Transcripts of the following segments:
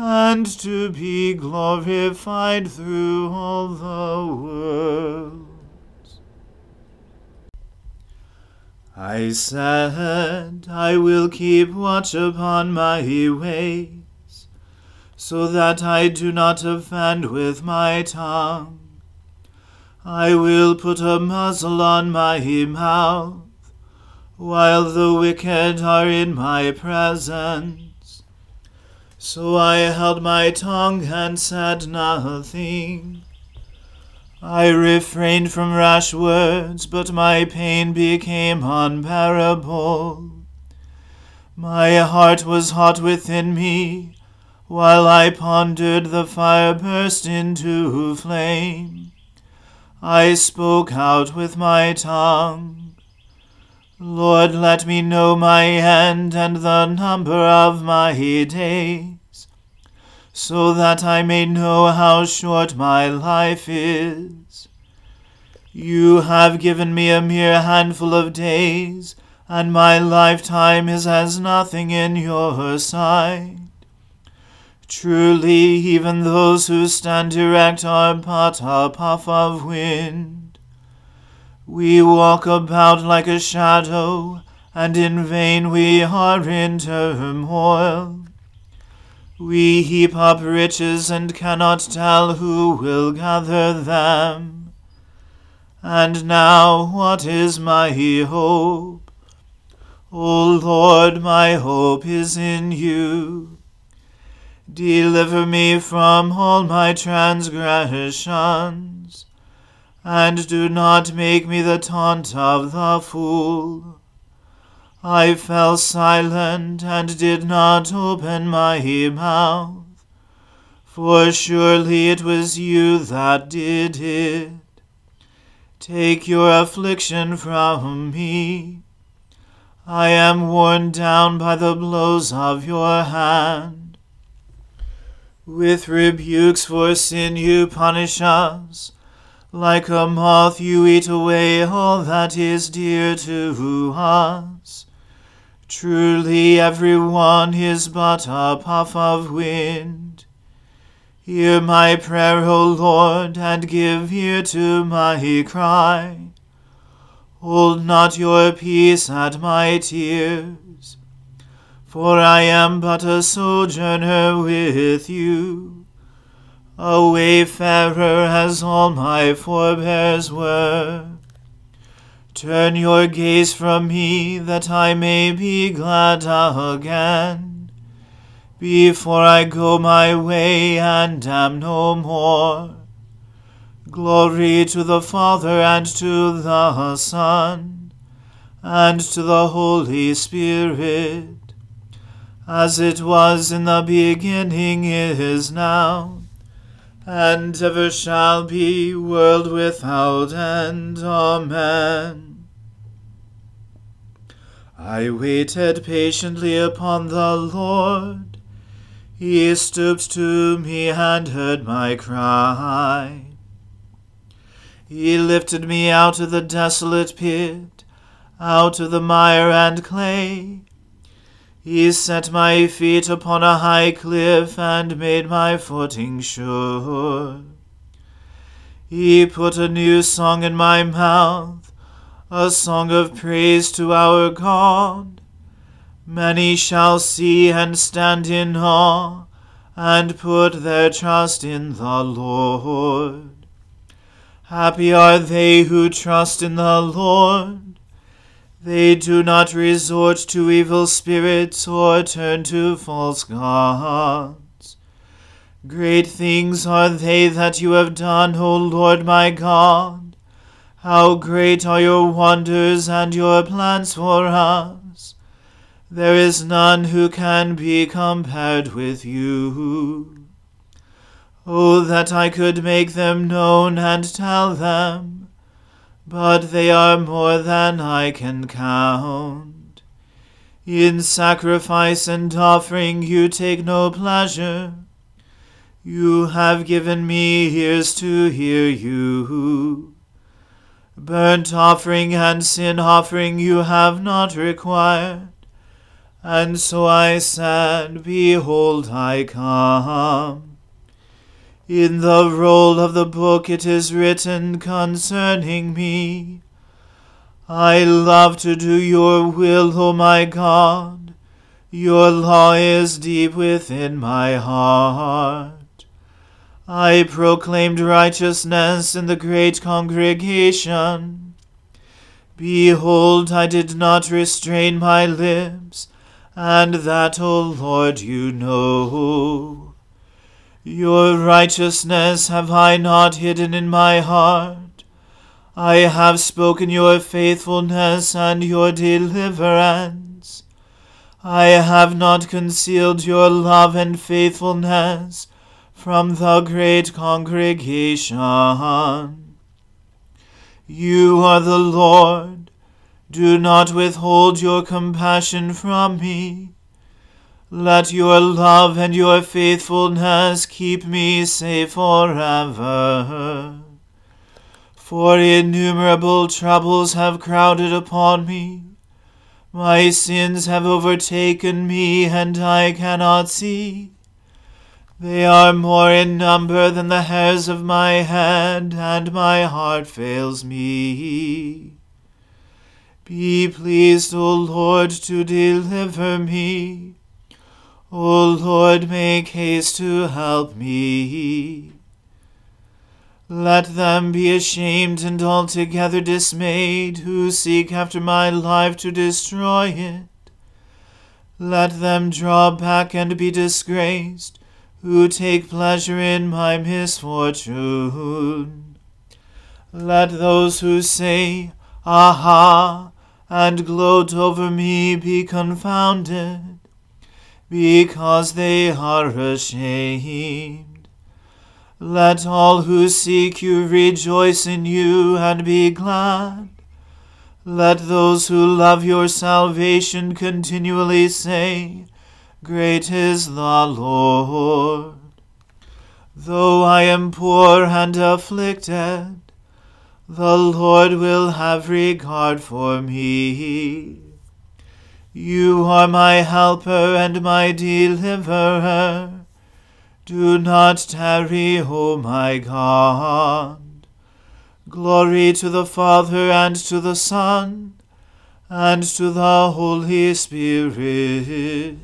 and to be glorified through all the worlds. I said, I will keep watch upon my ways, so that I do not offend with my tongue. I will put a muzzle on my mouth, while the wicked are in my presence. So I held my tongue and said nothing. I refrained from rash words, but my pain became unbearable. My heart was hot within me, while I pondered the fire burst into flame. I spoke out with my tongue. Lord, let me know my end and the number of my days, so that I may know how short my life is. You have given me a mere handful of days, and my lifetime is as nothing in your sight. Truly, even those who stand erect are but a puff of wind. We walk about like a shadow, and in vain we are in turmoil. We heap up riches and cannot tell who will gather them. And now, what is my hope? O Lord, my hope is in you. Deliver me from all my transgressions, and do not make me the taunt of the fool. I fell silent and did not open my mouth, for surely it was you that did it. Take your affliction from me. I am worn down by the blows of your hand. With rebukes for sin you punish us. Like a moth you eat away all that is dear to us. Truly every one is but a puff of wind. Hear my prayer, O Lord, and give ear to my cry. Hold not your peace at my tears, for I am but a sojourner with you, a wayfarer as all my forebears were. Turn your gaze from me, that I may be glad again before I go my way and am no more. Glory to the Father and to the Son and to the Holy Spirit, as it was in the beginning, is now, and ever shall be, world without end. Amen. I waited patiently upon the Lord he stooped to me and heard my cry. He lifted me out of the desolate pit, out of the mire and clay. He set my feet upon a high cliff and made my footing sure. He put a new song in my mouth, a song of praise to our God. Many shall see and stand in awe, and put their trust in the Lord. Happy are they who trust in the Lord. They do not resort to evil spirits or turn to false gods. Great things are they that you have done, O Lord my God. How great are your wonders and your plans for us. There is none who can be compared with you. Oh, that I could make them known and tell them, but they are more than I can count. In sacrifice and offering you take no pleasure. You have given me ears to hear you. Burnt offering and sin offering you have not required. And so I said, Behold, I come. In the roll of the book it is written concerning me. I love to do your will, O my God. Your law is deep within my heart. I proclaimed righteousness in the great congregation. Behold, I did not restrain my lips and that, O Lord, you know. Your righteousness have I not hidden in my heart. I have spoken your faithfulness and your deliverance. I have not concealed your love and faithfulness from the great congregation. You are the Lord do not withhold your compassion from me. Let your love and your faithfulness keep me safe forever. For innumerable troubles have crowded upon me. My sins have overtaken me, and I cannot see. They are more in number than the hairs of my head, and my heart fails me. Be pleased, O Lord, to deliver me. O Lord, make haste to help me. Let them be ashamed and altogether dismayed who seek after my life to destroy it. Let them draw back and be disgraced who take pleasure in my misfortune. Let those who say, Aha, and gloat over me be confounded, because they are ashamed. Let all who seek you rejoice in you and be glad. Let those who love your salvation continually say, Great is the Lord. Though I am poor and afflicted, the Lord will have regard for me. You are my helper and my deliverer. Do not tarry, O my God. Glory to the Father and to the Son and to the Holy Spirit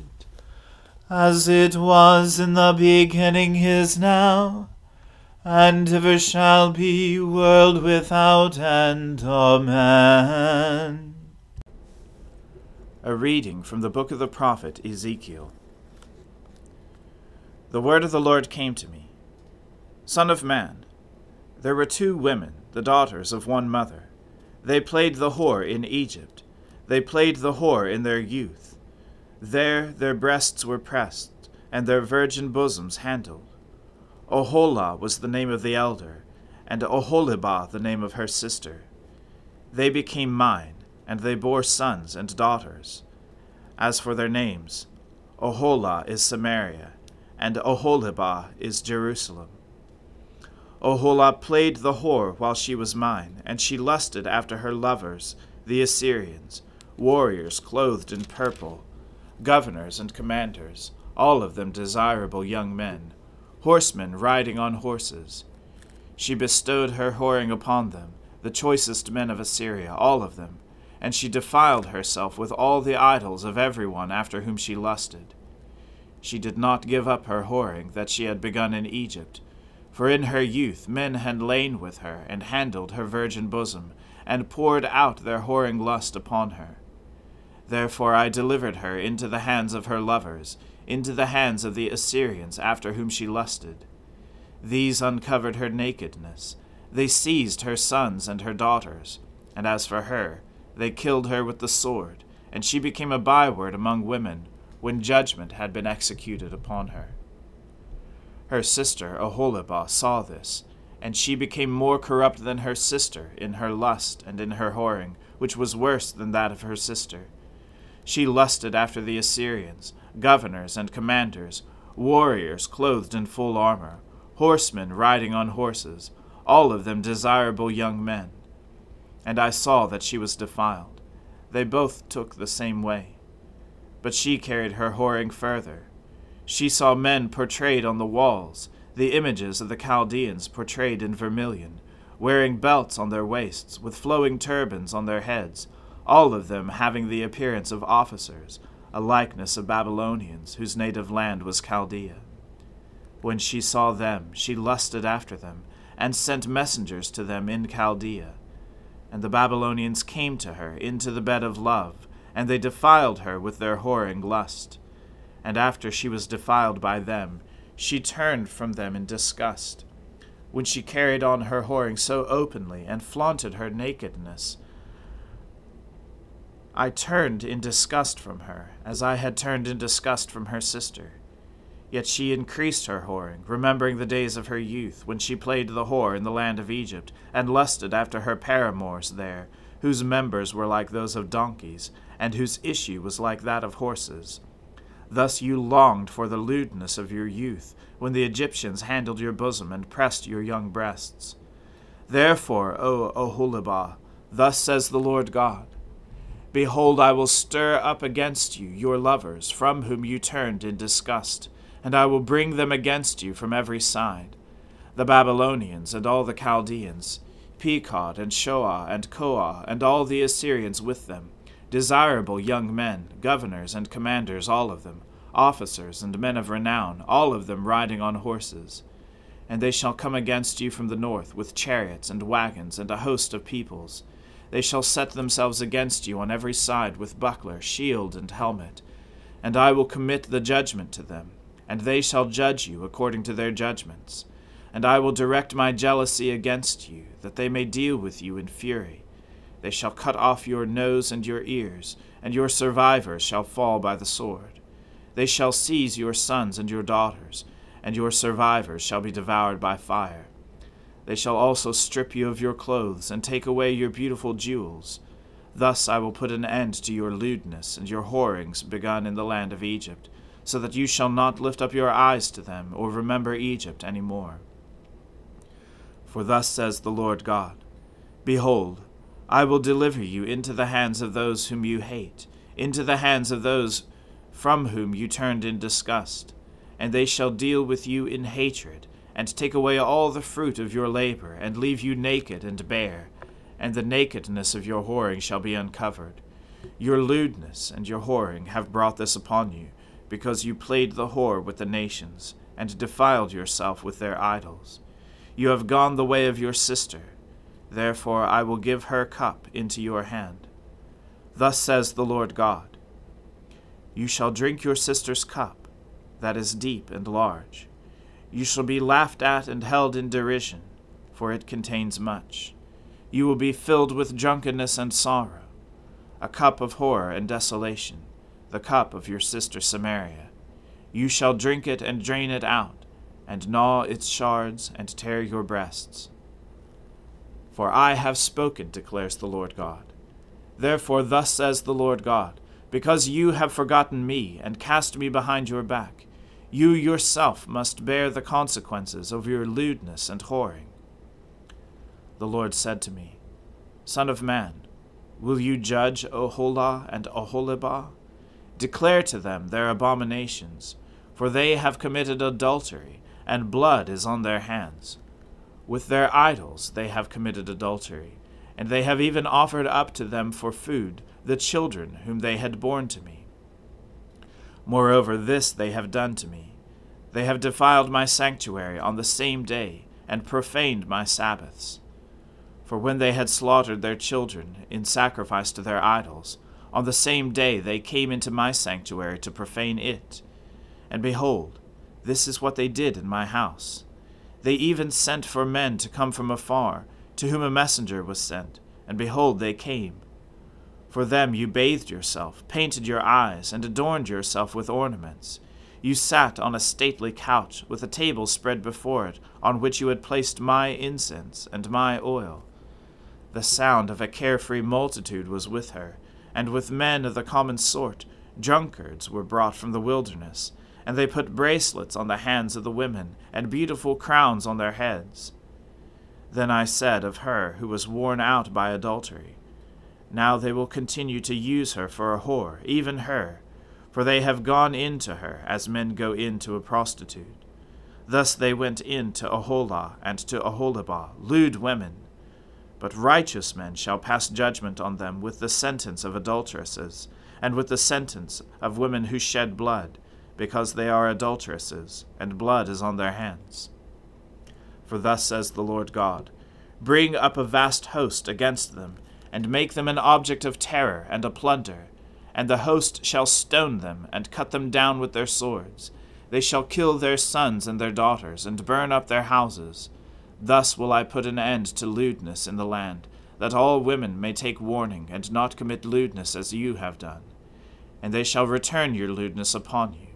as it was in the beginning is now, and ever shall be, world without end. Amen. A reading from the book of the prophet Ezekiel. The word of the Lord came to me Son of man, there were two women, the daughters of one mother. They played the whore in Egypt. They played the whore in their youth. There their breasts were pressed, and their virgin bosoms handled. Oholah was the name of the elder, and Oholibah the name of her sister. They became mine, and they bore sons and daughters. As for their names, Oholah is Samaria, and Oholibah is Jerusalem. Oholah played the whore while she was mine, and she lusted after her lovers, the Assyrians, warriors clothed in purple governors and commanders, all of them desirable young men, horsemen riding on horses. She bestowed her whoring upon them, the choicest men of Assyria, all of them, and she defiled herself with all the idols of every one after whom she lusted. She did not give up her whoring that she had begun in Egypt, for in her youth men had lain with her, and handled her virgin bosom, and poured out their whoring lust upon her. Therefore I delivered her into the hands of her lovers, into the hands of the Assyrians after whom she lusted. These uncovered her nakedness. They seized her sons and her daughters. And as for her, they killed her with the sword, and she became a byword among women when judgment had been executed upon her. Her sister Oholibah saw this, and she became more corrupt than her sister in her lust and in her whoring, which was worse than that of her sister. She lusted after the Assyrians, governors and commanders, warriors clothed in full armor, horsemen riding on horses, all of them desirable young men. And I saw that she was defiled. They both took the same way. But she carried her whoring further. She saw men portrayed on the walls, the images of the Chaldeans portrayed in vermilion, wearing belts on their waists, with flowing turbans on their heads, all of them having the appearance of officers, a likeness of Babylonians, whose native land was Chaldea. When she saw them, she lusted after them, and sent messengers to them in Chaldea. And the Babylonians came to her into the bed of love, and they defiled her with their whoring lust. And after she was defiled by them, she turned from them in disgust. When she carried on her whoring so openly, and flaunted her nakedness, I turned in disgust from her, as I had turned in disgust from her sister. Yet she increased her whoring, remembering the days of her youth, when she played the whore in the land of Egypt, and lusted after her paramours there, whose members were like those of donkeys, and whose issue was like that of horses. Thus you longed for the lewdness of your youth, when the Egyptians handled your bosom and pressed your young breasts. Therefore, O Oholibah, thus says the Lord God, Behold, I will stir up against you your lovers, from whom you turned in disgust, and I will bring them against you from every side the Babylonians and all the Chaldeans, Pekod and Shoa and Koa, and all the Assyrians with them, desirable young men, governors and commanders, all of them, officers and men of renown, all of them riding on horses. And they shall come against you from the north with chariots and wagons and a host of peoples. They shall set themselves against you on every side with buckler, shield, and helmet. And I will commit the judgment to them, and they shall judge you according to their judgments. And I will direct my jealousy against you, that they may deal with you in fury. They shall cut off your nose and your ears, and your survivors shall fall by the sword. They shall seize your sons and your daughters and your survivors shall be devoured by fire. They shall also strip you of your clothes, and take away your beautiful jewels. Thus I will put an end to your lewdness and your whorings begun in the land of Egypt, so that you shall not lift up your eyes to them, or remember Egypt any more. For thus says the Lord God Behold, I will deliver you into the hands of those whom you hate, into the hands of those from whom you turned in disgust and they shall deal with you in hatred, and take away all the fruit of your labor, and leave you naked and bare, and the nakedness of your whoring shall be uncovered. Your lewdness and your whoring have brought this upon you, because you played the whore with the nations, and defiled yourself with their idols. You have gone the way of your sister, therefore I will give her cup into your hand. Thus says the Lord God You shall drink your sister's cup that is deep and large. You shall be laughed at and held in derision, for it contains much. You will be filled with drunkenness and sorrow, a cup of horror and desolation, the cup of your sister Samaria. You shall drink it and drain it out, and gnaw its shards and tear your breasts. For I have spoken, declares the Lord God. Therefore, thus says the Lord God because you have forgotten me and cast me behind your back, you yourself must bear the consequences of your lewdness and whoring. The Lord said to me, Son of man, will you judge Oholah and Oholibah? Declare to them their abominations, for they have committed adultery, and blood is on their hands. With their idols they have committed adultery, and they have even offered up to them for food the children whom they had borne to me. Moreover, this they have done to me. They have defiled my sanctuary on the same day, and profaned my Sabbaths. For when they had slaughtered their children in sacrifice to their idols, on the same day they came into my sanctuary to profane it. And behold, this is what they did in my house. They even sent for men to come from afar, to whom a messenger was sent, and behold, they came for them you bathed yourself, painted your eyes, and adorned yourself with ornaments. You sat on a stately couch, with a table spread before it, on which you had placed my incense and my oil. The sound of a carefree multitude was with her, and with men of the common sort, drunkards were brought from the wilderness, and they put bracelets on the hands of the women, and beautiful crowns on their heads. Then I said of her who was worn out by adultery, now they will continue to use her for a whore, even her, for they have gone in to her as men go in to a prostitute. Thus they went in to Oholah and to Oholibah, lewd women. But righteous men shall pass judgment on them with the sentence of adulteresses, and with the sentence of women who shed blood, because they are adulteresses, and blood is on their hands. For thus says the Lord God Bring up a vast host against them and make them an object of terror and a plunder. And the host shall stone them, and cut them down with their swords. They shall kill their sons and their daughters, and burn up their houses. Thus will I put an end to lewdness in the land, that all women may take warning, and not commit lewdness as you have done. And they shall return your lewdness upon you,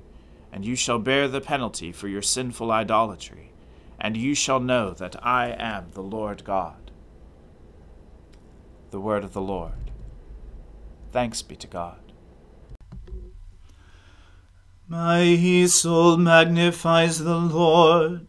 and you shall bear the penalty for your sinful idolatry, and you shall know that I am the Lord God. The word of the Lord. Thanks be to God. My soul magnifies the Lord.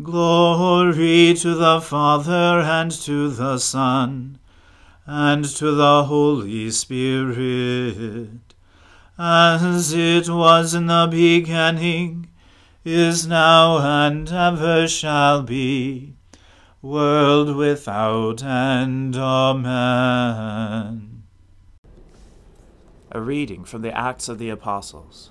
Glory to the Father and to the Son and to the Holy Spirit, as it was in the beginning, is now, and ever shall be world without end. Amen. A reading from the Acts of the Apostles.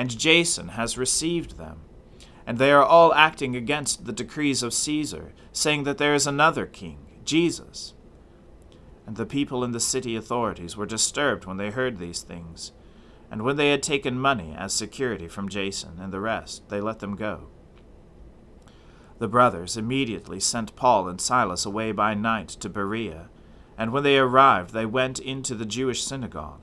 and Jason has received them. And they are all acting against the decrees of Caesar, saying that there is another king, Jesus. And the people in the city authorities were disturbed when they heard these things. And when they had taken money as security from Jason and the rest, they let them go. The brothers immediately sent Paul and Silas away by night to Berea, and when they arrived, they went into the Jewish synagogue.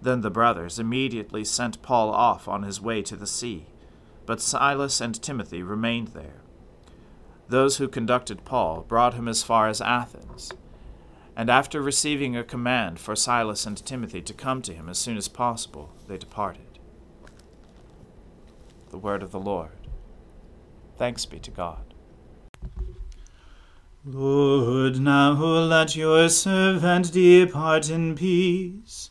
Then the brothers immediately sent Paul off on his way to the sea, but Silas and Timothy remained there. Those who conducted Paul brought him as far as Athens, and after receiving a command for Silas and Timothy to come to him as soon as possible, they departed the word of the Lord. Thanks be to God. Lord, now let your servant depart in peace,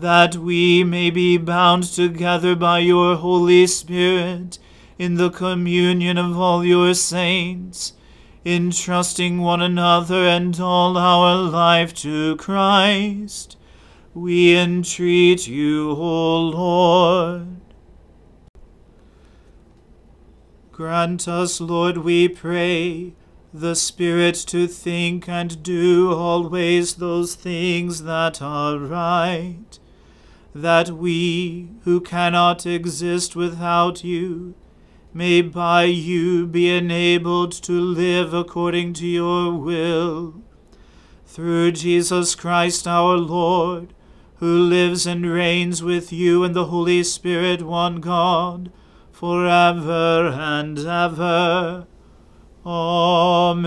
that we may be bound together by your Holy Spirit in the communion of all your saints, entrusting one another and all our life to Christ. We entreat you, O Lord. Grant us, Lord, we pray, the Spirit to think and do always those things that are right that we, who cannot exist without you, may by you be enabled to live according to your will. Through Jesus Christ our Lord, who lives and reigns with you and the Holy Spirit, one God, for ever and ever. Amen.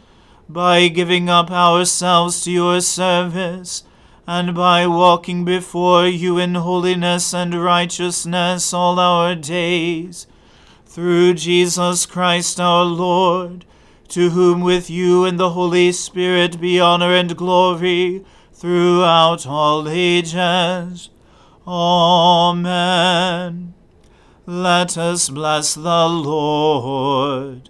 by giving up ourselves to your service, and by walking before you in holiness and righteousness all our days. Through Jesus Christ our Lord, to whom with you and the Holy Spirit be honor and glory throughout all ages. Amen. Let us bless the Lord.